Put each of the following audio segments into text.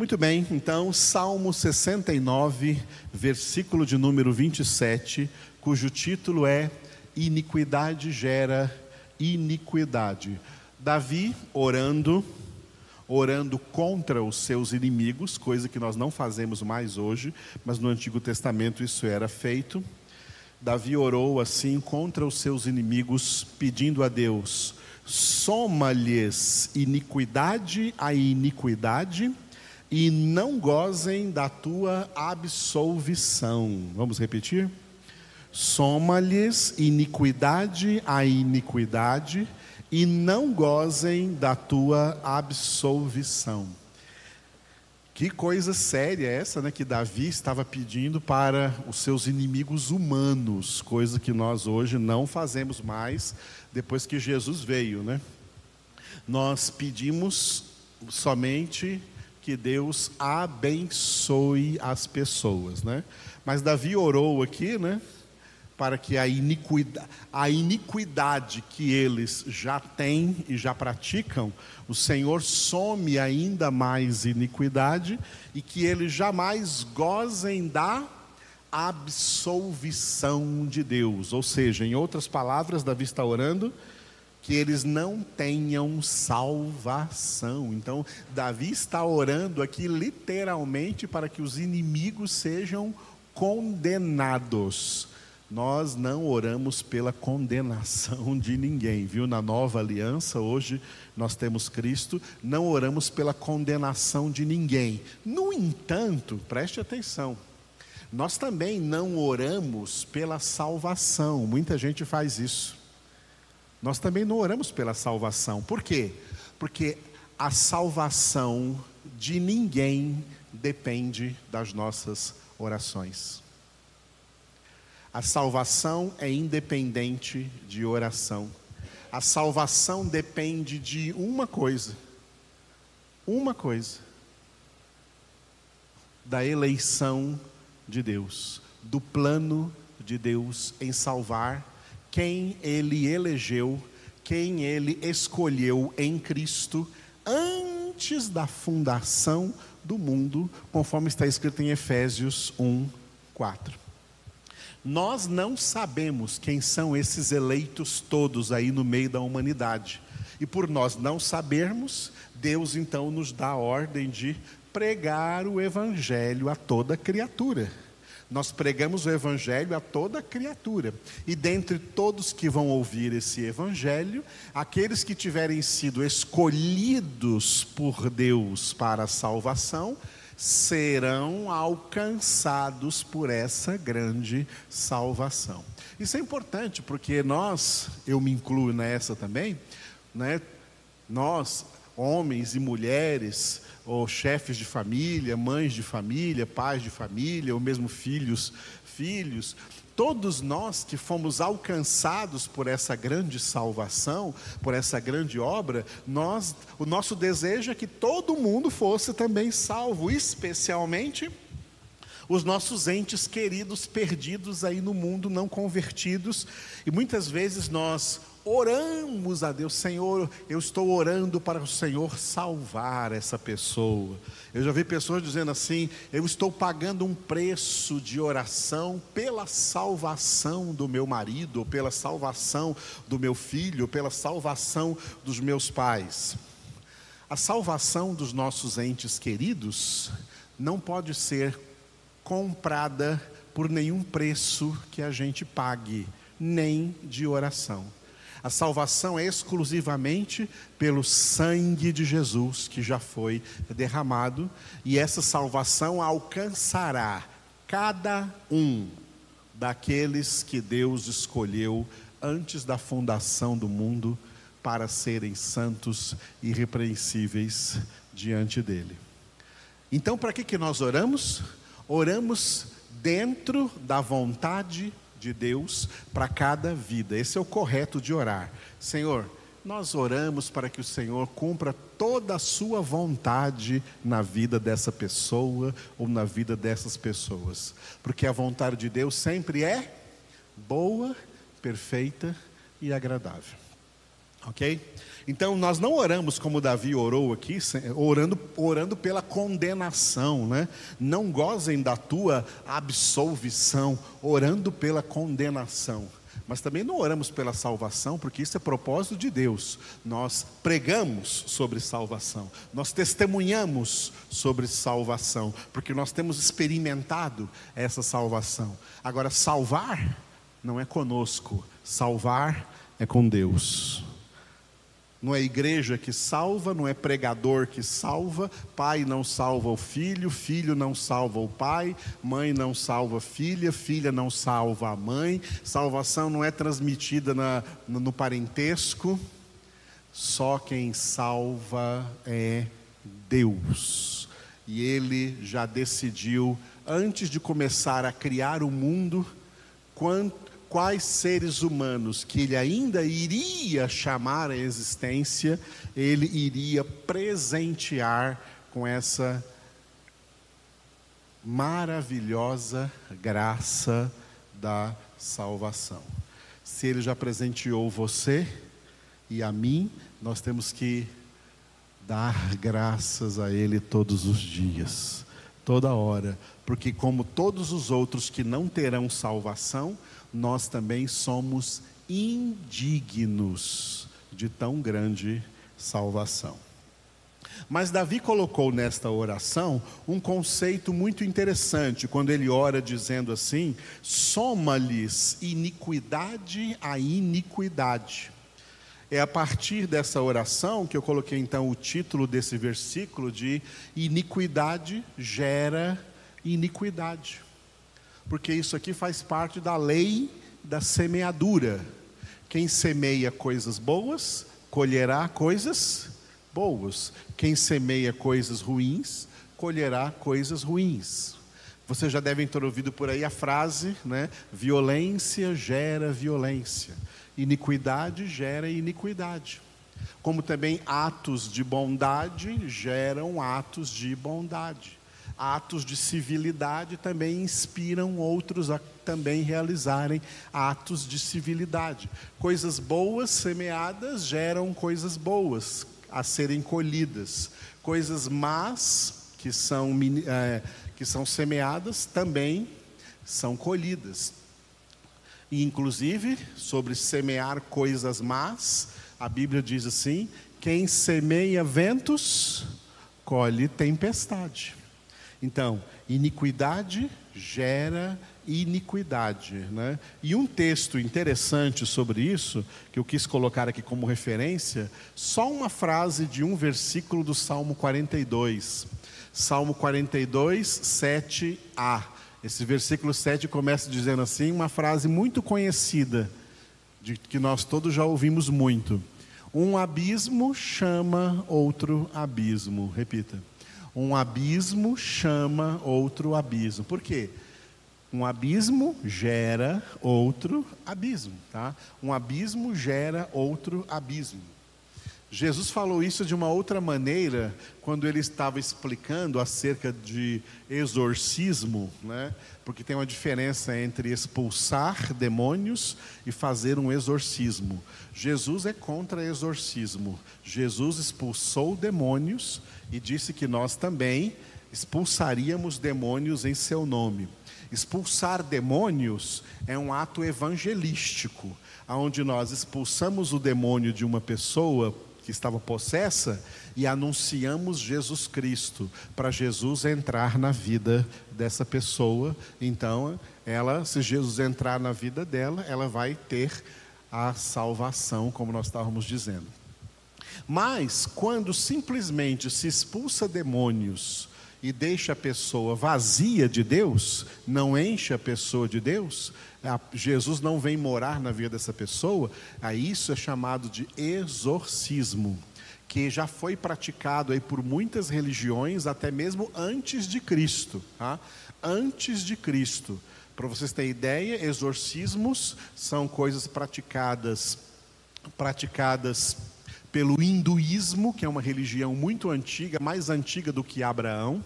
Muito bem, então, Salmo 69, versículo de número 27, cujo título é Iniquidade gera iniquidade. Davi orando, orando contra os seus inimigos, coisa que nós não fazemos mais hoje, mas no Antigo Testamento isso era feito. Davi orou assim contra os seus inimigos, pedindo a Deus: soma-lhes iniquidade a iniquidade e não gozem da tua absolvição. Vamos repetir? Soma-lhes iniquidade a iniquidade e não gozem da tua absolvição. Que coisa séria é essa, né? Que Davi estava pedindo para os seus inimigos humanos, coisa que nós hoje não fazemos mais depois que Jesus veio, né? Nós pedimos somente que Deus abençoe as pessoas, né? Mas Davi orou aqui, né? Para que a iniquidade, a iniquidade que eles já têm e já praticam, o Senhor some ainda mais iniquidade e que eles jamais gozem da absolvição de Deus. Ou seja, em outras palavras, Davi está orando que eles não tenham salvação. Então, Davi está orando aqui literalmente para que os inimigos sejam condenados. Nós não oramos pela condenação de ninguém, viu? Na nova aliança, hoje nós temos Cristo, não oramos pela condenação de ninguém. No entanto, preste atenção, nós também não oramos pela salvação, muita gente faz isso. Nós também não oramos pela salvação. Por quê? Porque a salvação de ninguém depende das nossas orações. A salvação é independente de oração. A salvação depende de uma coisa. Uma coisa. Da eleição de Deus, do plano de Deus em salvar quem ele elegeu, quem ele escolheu em Cristo antes da fundação do mundo, conforme está escrito em Efésios 1, 4. Nós não sabemos quem são esses eleitos todos aí no meio da humanidade. E por nós não sabermos, Deus então nos dá a ordem de pregar o evangelho a toda criatura. Nós pregamos o Evangelho a toda criatura. E dentre todos que vão ouvir esse Evangelho, aqueles que tiverem sido escolhidos por Deus para a salvação, serão alcançados por essa grande salvação. Isso é importante porque nós, eu me incluo nessa também, né? Nós, homens e mulheres, ou chefes de família, mães de família, pais de família, ou mesmo filhos, filhos, todos nós que fomos alcançados por essa grande salvação, por essa grande obra, nós, o nosso desejo é que todo mundo fosse também salvo, especialmente os nossos entes queridos perdidos aí no mundo, não convertidos, e muitas vezes nós oramos a Deus, Senhor, eu estou orando para o Senhor salvar essa pessoa. Eu já vi pessoas dizendo assim: eu estou pagando um preço de oração pela salvação do meu marido, pela salvação do meu filho, pela salvação dos meus pais. A salvação dos nossos entes queridos não pode ser comprada por nenhum preço que a gente pague, nem de oração. A salvação é exclusivamente pelo sangue de Jesus que já foi derramado, e essa salvação alcançará cada um daqueles que Deus escolheu antes da fundação do mundo para serem santos e irrepreensíveis diante dele. Então, para que, que nós oramos? Oramos dentro da vontade de Deus para cada vida. Esse é o correto de orar. Senhor, nós oramos para que o Senhor cumpra toda a sua vontade na vida dessa pessoa ou na vida dessas pessoas. Porque a vontade de Deus sempre é boa, perfeita e agradável. Ok? Então nós não oramos como Davi orou aqui, orando, orando pela condenação, né? Não gozem da tua absolvição, orando pela condenação. Mas também não oramos pela salvação, porque isso é propósito de Deus. Nós pregamos sobre salvação, nós testemunhamos sobre salvação, porque nós temos experimentado essa salvação. Agora, salvar não é conosco, salvar é com Deus. Não é igreja que salva, não é pregador que salva, pai não salva o filho, filho não salva o pai, mãe não salva a filha, filha não salva a mãe. Salvação não é transmitida na, no parentesco, só quem salva é Deus. E Ele já decidiu, antes de começar a criar o mundo, quanto quais seres humanos que ele ainda iria chamar à existência, ele iria presentear com essa maravilhosa graça da salvação. Se ele já presenteou você e a mim, nós temos que dar graças a ele todos os dias, toda hora, porque como todos os outros que não terão salvação, nós também somos indignos de tão grande salvação. Mas Davi colocou nesta oração um conceito muito interessante, quando ele ora dizendo assim: soma-lhes iniquidade a iniquidade. É a partir dessa oração que eu coloquei então o título desse versículo de iniquidade gera iniquidade porque isso aqui faz parte da lei da semeadura. Quem semeia coisas boas, colherá coisas boas. Quem semeia coisas ruins, colherá coisas ruins. Vocês já devem ter ouvido por aí a frase, né? Violência gera violência, iniquidade gera iniquidade. Como também atos de bondade geram atos de bondade atos de civilidade também inspiram outros a também realizarem atos de civilidade. Coisas boas semeadas geram coisas boas a serem colhidas. Coisas más que são, é, que são semeadas também são colhidas. E, inclusive, sobre semear coisas más, a Bíblia diz assim: quem semeia ventos, colhe tempestade. Então, iniquidade gera iniquidade. Né? E um texto interessante sobre isso, que eu quis colocar aqui como referência, só uma frase de um versículo do Salmo 42. Salmo 42, 7a. Esse versículo 7 começa dizendo assim, uma frase muito conhecida, de que nós todos já ouvimos muito. Um abismo chama outro abismo. Repita. Um abismo chama outro abismo. Por quê? Um abismo gera outro abismo, tá? Um abismo gera outro abismo. Jesus falou isso de uma outra maneira quando ele estava explicando acerca de exorcismo, né? Porque tem uma diferença entre expulsar demônios e fazer um exorcismo. Jesus é contra exorcismo. Jesus expulsou demônios e disse que nós também expulsaríamos demônios em seu nome. Expulsar demônios é um ato evangelístico, onde nós expulsamos o demônio de uma pessoa que estava possessa e anunciamos Jesus Cristo, para Jesus entrar na vida dessa pessoa. Então, ela, se Jesus entrar na vida dela, ela vai ter a salvação, como nós estávamos dizendo. Mas quando simplesmente se expulsa demônios e deixa a pessoa vazia de Deus, não enche a pessoa de Deus, Jesus não vem morar na vida dessa pessoa, aí isso é chamado de exorcismo, que já foi praticado aí por muitas religiões, até mesmo antes de Cristo. Tá? Antes de Cristo. Para vocês terem ideia, exorcismos são coisas praticadas, praticadas pelo hinduísmo, que é uma religião muito antiga, mais antiga do que Abraão.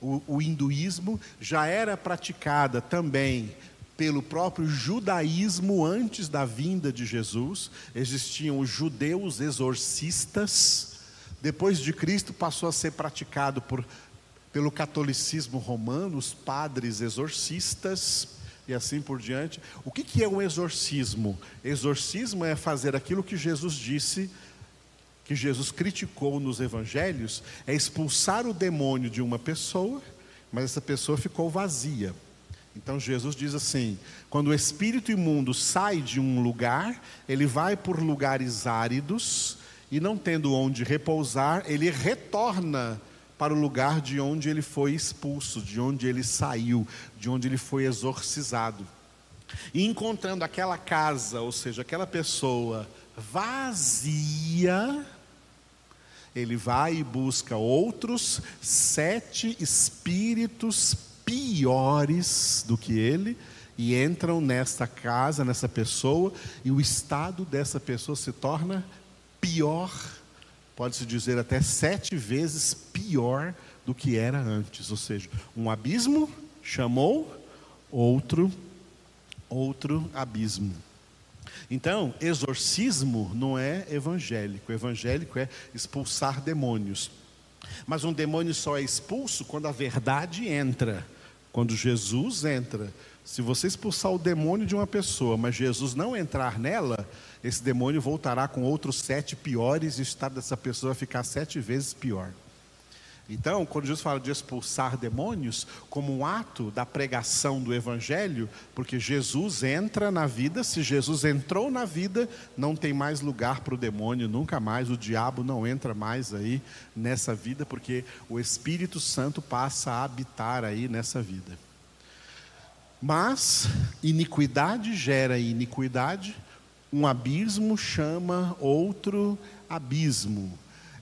O, o hinduísmo já era praticada também pelo próprio judaísmo antes da vinda de Jesus. Existiam os judeus exorcistas. Depois de Cristo passou a ser praticado por, pelo catolicismo romano, os padres exorcistas e assim por diante. O que, que é um exorcismo? Exorcismo é fazer aquilo que Jesus disse, que Jesus criticou nos evangelhos, é expulsar o demônio de uma pessoa, mas essa pessoa ficou vazia. Então Jesus diz assim: quando o espírito imundo sai de um lugar, ele vai por lugares áridos e não tendo onde repousar, ele retorna para o lugar de onde ele foi expulso, de onde ele saiu, de onde ele foi exorcizado. E encontrando aquela casa, ou seja, aquela pessoa vazia, ele vai e busca outros sete espíritos piores do que ele e entram nesta casa, nessa pessoa, e o estado dessa pessoa se torna pior, pode-se dizer até sete vezes pior do que era antes. Ou seja, um abismo chamou outro, outro abismo. Então, exorcismo não é evangélico. Evangélico é expulsar demônios. Mas um demônio só é expulso quando a verdade entra. Quando Jesus entra, se você expulsar o demônio de uma pessoa, mas Jesus não entrar nela, esse demônio voltará com outros sete piores e o estado dessa pessoa vai ficar sete vezes pior. Então, quando Jesus fala de expulsar demônios, como um ato da pregação do Evangelho, porque Jesus entra na vida, se Jesus entrou na vida, não tem mais lugar para o demônio, nunca mais, o diabo não entra mais aí nessa vida, porque o Espírito Santo passa a habitar aí nessa vida. Mas, iniquidade gera iniquidade, um abismo chama outro abismo.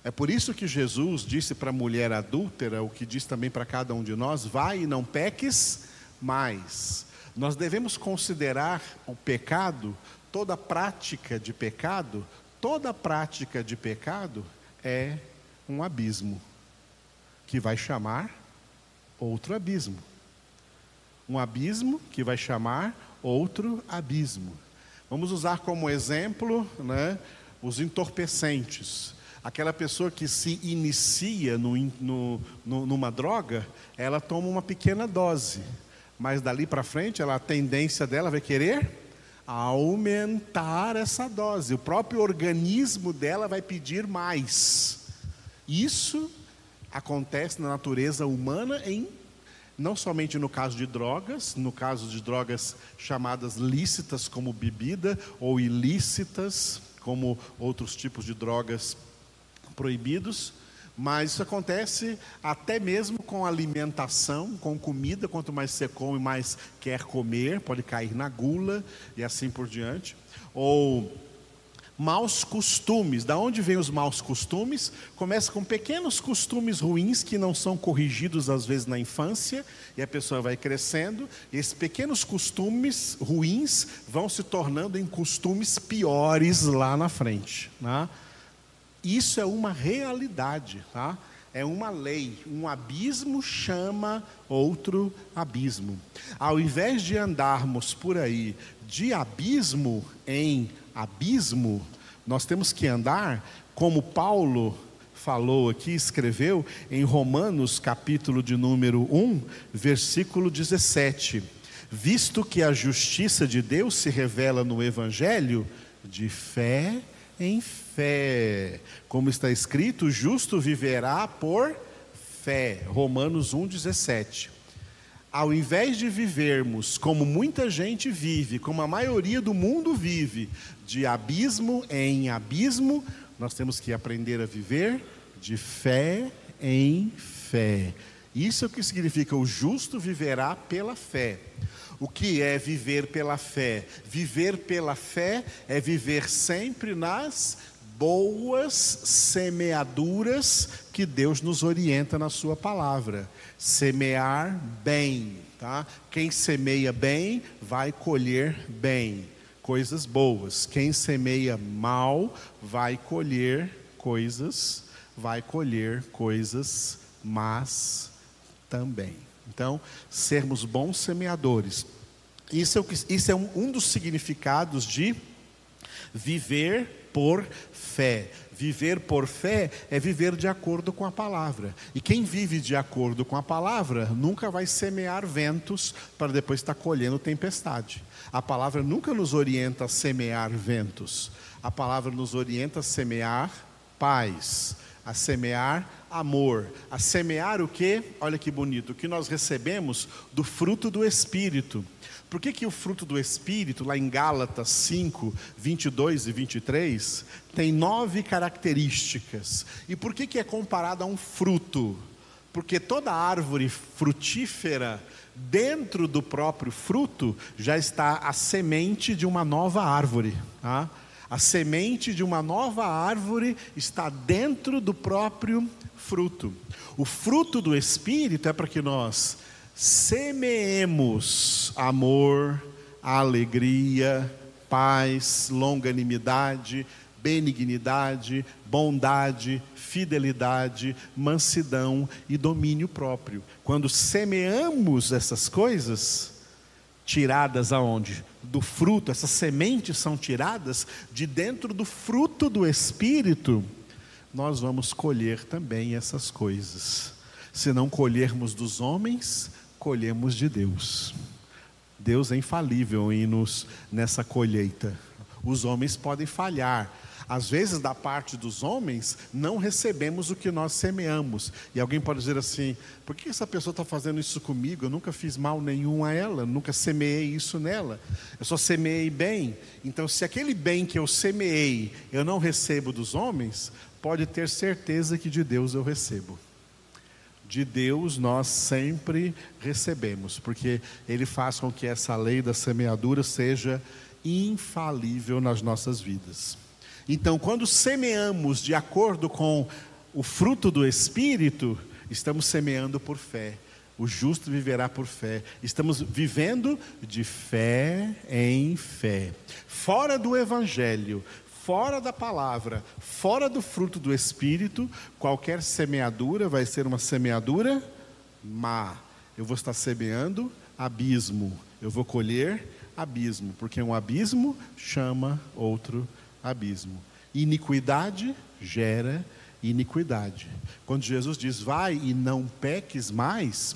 É por isso que Jesus disse para a mulher adúltera, o que diz também para cada um de nós: vai e não peques mais. Nós devemos considerar o pecado, toda prática de pecado, toda prática de pecado é um abismo, que vai chamar outro abismo. Um abismo que vai chamar outro abismo. Vamos usar como exemplo né, os entorpecentes aquela pessoa que se inicia no, no, no, numa droga, ela toma uma pequena dose, mas dali para frente, ela, a tendência dela vai querer aumentar essa dose. O próprio organismo dela vai pedir mais. Isso acontece na natureza humana em não somente no caso de drogas, no caso de drogas chamadas lícitas como bebida ou ilícitas como outros tipos de drogas proibidos, mas isso acontece até mesmo com alimentação, com comida. Quanto mais você come, mais quer comer, pode cair na gula e assim por diante. Ou maus costumes. Da onde vêm os maus costumes? Começa com pequenos costumes ruins que não são corrigidos às vezes na infância e a pessoa vai crescendo. E esses pequenos costumes ruins vão se tornando em costumes piores lá na frente. Né? Isso é uma realidade, tá? É uma lei. Um abismo chama outro abismo. Ao invés de andarmos por aí de abismo em abismo, nós temos que andar como Paulo falou aqui, escreveu em Romanos, capítulo de número 1, versículo 17. Visto que a justiça de Deus se revela no evangelho de fé em fé. Como está escrito, o justo viverá por fé. Romanos 1,17. Ao invés de vivermos como muita gente vive, como a maioria do mundo vive, de abismo em abismo, nós temos que aprender a viver de fé em fé. Isso é o que significa: o justo viverá pela fé. O que é viver pela fé? Viver pela fé é viver sempre nas boas semeaduras que Deus nos orienta na Sua palavra. Semear bem, tá? Quem semeia bem vai colher bem, coisas boas. Quem semeia mal vai colher coisas, vai colher coisas más também. Então, sermos bons semeadores. Isso é, isso é um, um dos significados de viver por fé. Viver por fé é viver de acordo com a palavra. E quem vive de acordo com a palavra nunca vai semear ventos para depois estar colhendo tempestade. A palavra nunca nos orienta a semear ventos. A palavra nos orienta a semear paz, a semear amor, a semear o que? Olha que bonito, o que nós recebemos do fruto do Espírito. Por que, que o fruto do Espírito, lá em Gálatas 5, 22 e 23, tem nove características? E por que, que é comparado a um fruto? Porque toda árvore frutífera, dentro do próprio fruto, já está a semente de uma nova árvore. Tá? A semente de uma nova árvore está dentro do próprio fruto. O fruto do Espírito é para que nós semeemos amor, alegria, paz, longanimidade, benignidade, bondade, fidelidade, mansidão e domínio próprio. Quando semeamos essas coisas, tiradas aonde? Do fruto, essas sementes são tiradas de dentro do fruto do Espírito, nós vamos colher também essas coisas. Se não colhermos dos homens, colhemos de Deus. Deus é infalível em nos nessa colheita. Os homens podem falhar. Às vezes, da parte dos homens, não recebemos o que nós semeamos. E alguém pode dizer assim: por que essa pessoa está fazendo isso comigo? Eu nunca fiz mal nenhum a ela, nunca semeei isso nela. Eu só semeei bem. Então, se aquele bem que eu semeei eu não recebo dos homens, pode ter certeza que de Deus eu recebo de Deus nós sempre recebemos, porque Ele faz com que essa lei da semeadura seja infalível nas nossas vidas. Então, quando semeamos de acordo com o fruto do Espírito, estamos semeando por fé. O justo viverá por fé. Estamos vivendo de fé em fé. Fora do Evangelho, fora da palavra, fora do fruto do Espírito, qualquer semeadura vai ser uma semeadura má. Eu vou estar semeando abismo, eu vou colher abismo, porque um abismo chama outro abismo. Iniquidade gera iniquidade. Quando Jesus diz, vai e não peques mais,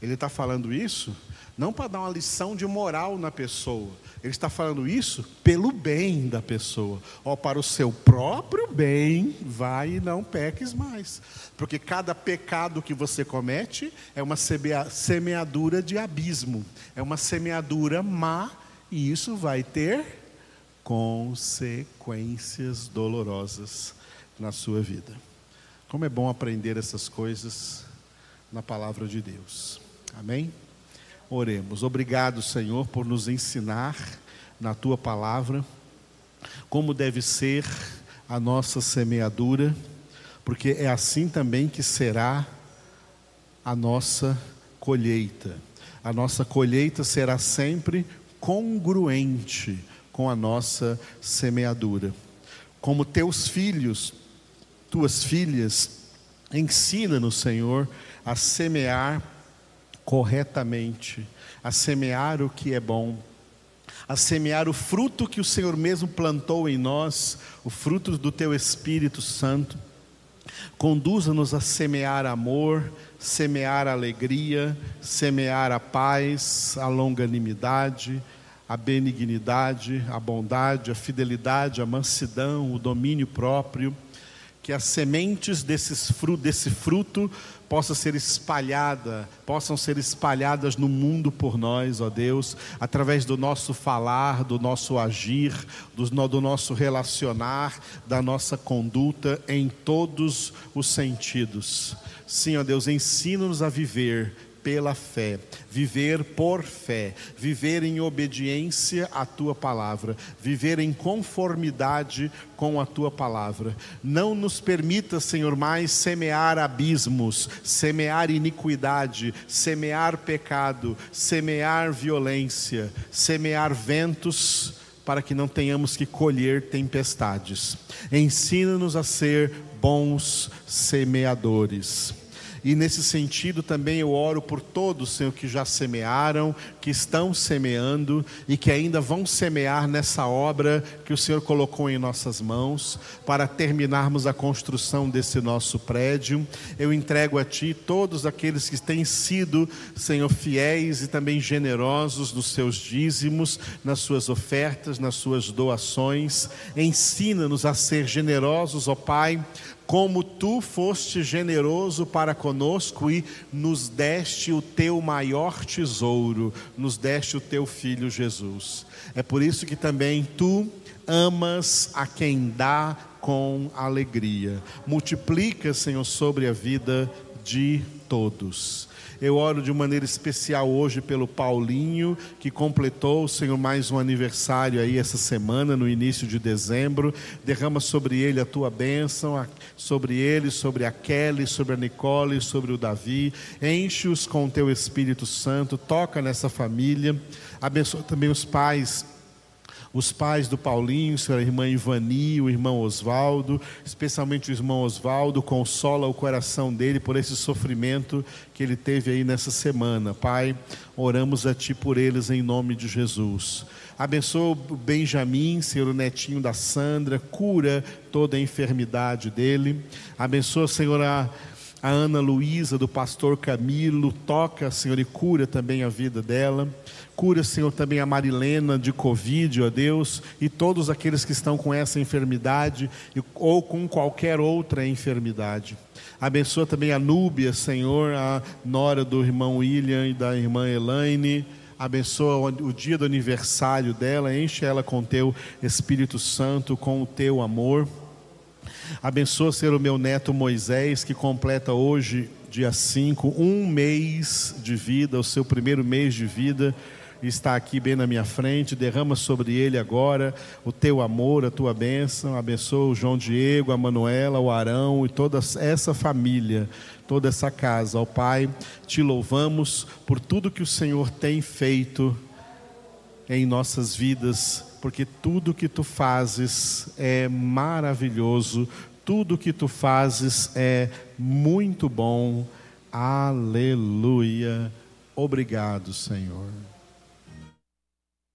ele está falando isso não para dar uma lição de moral na pessoa, ele está falando isso pelo bem da pessoa. Ó, para o seu próprio bem, vai e não peques mais. Porque cada pecado que você comete é uma semeadura de abismo, é uma semeadura má, e isso vai ter consequências dolorosas na sua vida. Como é bom aprender essas coisas na palavra de Deus. Amém? Oremos. Obrigado, Senhor, por nos ensinar na tua palavra como deve ser a nossa semeadura, porque é assim também que será a nossa colheita. A nossa colheita será sempre congruente com a nossa semeadura. Como teus filhos, tuas filhas, ensina-nos, Senhor, a semear corretamente, a semear o que é bom, a semear o fruto que o Senhor mesmo plantou em nós, o fruto do teu Espírito Santo. Conduza-nos a semear amor, semear alegria, semear a paz, a longanimidade, a benignidade, a bondade, a fidelidade, a mansidão, o domínio próprio que as sementes desses frutos, desse fruto possam ser espalhada, possam ser espalhadas no mundo por nós, ó Deus, através do nosso falar, do nosso agir, do, do nosso relacionar, da nossa conduta em todos os sentidos. Sim, ó Deus, ensina-nos a viver pela fé, viver por fé, viver em obediência à tua palavra, viver em conformidade com a tua palavra. Não nos permita, Senhor, mais semear abismos, semear iniquidade, semear pecado, semear violência, semear ventos para que não tenhamos que colher tempestades. Ensina-nos a ser bons semeadores E nesse sentido também eu oro por todos, Senhor, que já semearam, que estão semeando e que ainda vão semear nessa obra que o Senhor colocou em nossas mãos para terminarmos a construção desse nosso prédio. Eu entrego a Ti todos aqueles que têm sido, Senhor, fiéis e também generosos nos seus dízimos, nas suas ofertas, nas suas doações. Ensina-nos a ser generosos, ó Pai, como tu foste generoso para conosco e nos deste o teu maior tesouro, nos deste o teu filho Jesus. É por isso que também tu amas a quem dá com alegria. Multiplica, Senhor, sobre a vida de todos. Eu oro de maneira especial hoje pelo Paulinho, que completou, Senhor, mais um aniversário aí essa semana, no início de dezembro. Derrama sobre ele a tua bênção, sobre ele, sobre a Kelly, sobre a Nicole, sobre o Davi. Enche-os com o teu Espírito Santo, toca nessa família. Abençoa também os pais os pais do Paulinho, a irmã Ivani, o irmão Osvaldo, especialmente o irmão Osvaldo, consola o coração dele por esse sofrimento que ele teve aí nessa semana. Pai, oramos a Ti por eles em nome de Jesus. Abençoa o Benjamin, Senhor, o netinho da Sandra, cura toda a enfermidade dele. Abençoa, Senhor, a a Ana Luísa, do pastor Camilo, toca, Senhor, e cura também a vida dela. Cura, Senhor, também a Marilena de Covid, ó Deus, e todos aqueles que estão com essa enfermidade ou com qualquer outra enfermidade. Abençoa também a Núbia, Senhor, a nora do irmão William e da irmã Elaine. Abençoa o dia do aniversário dela, enche ela com teu Espírito Santo, com o teu amor. Abençoa ser o meu neto Moisés, que completa hoje, dia 5, um mês de vida, o seu primeiro mês de vida está aqui bem na minha frente, derrama sobre ele agora o teu amor, a tua bênção, abençoa o João Diego, a Manuela, o Arão e toda essa família, toda essa casa. Ó Pai, te louvamos por tudo que o Senhor tem feito em nossas vidas porque tudo que tu fazes é maravilhoso, tudo que tu fazes é muito bom. Aleluia. Obrigado, Senhor.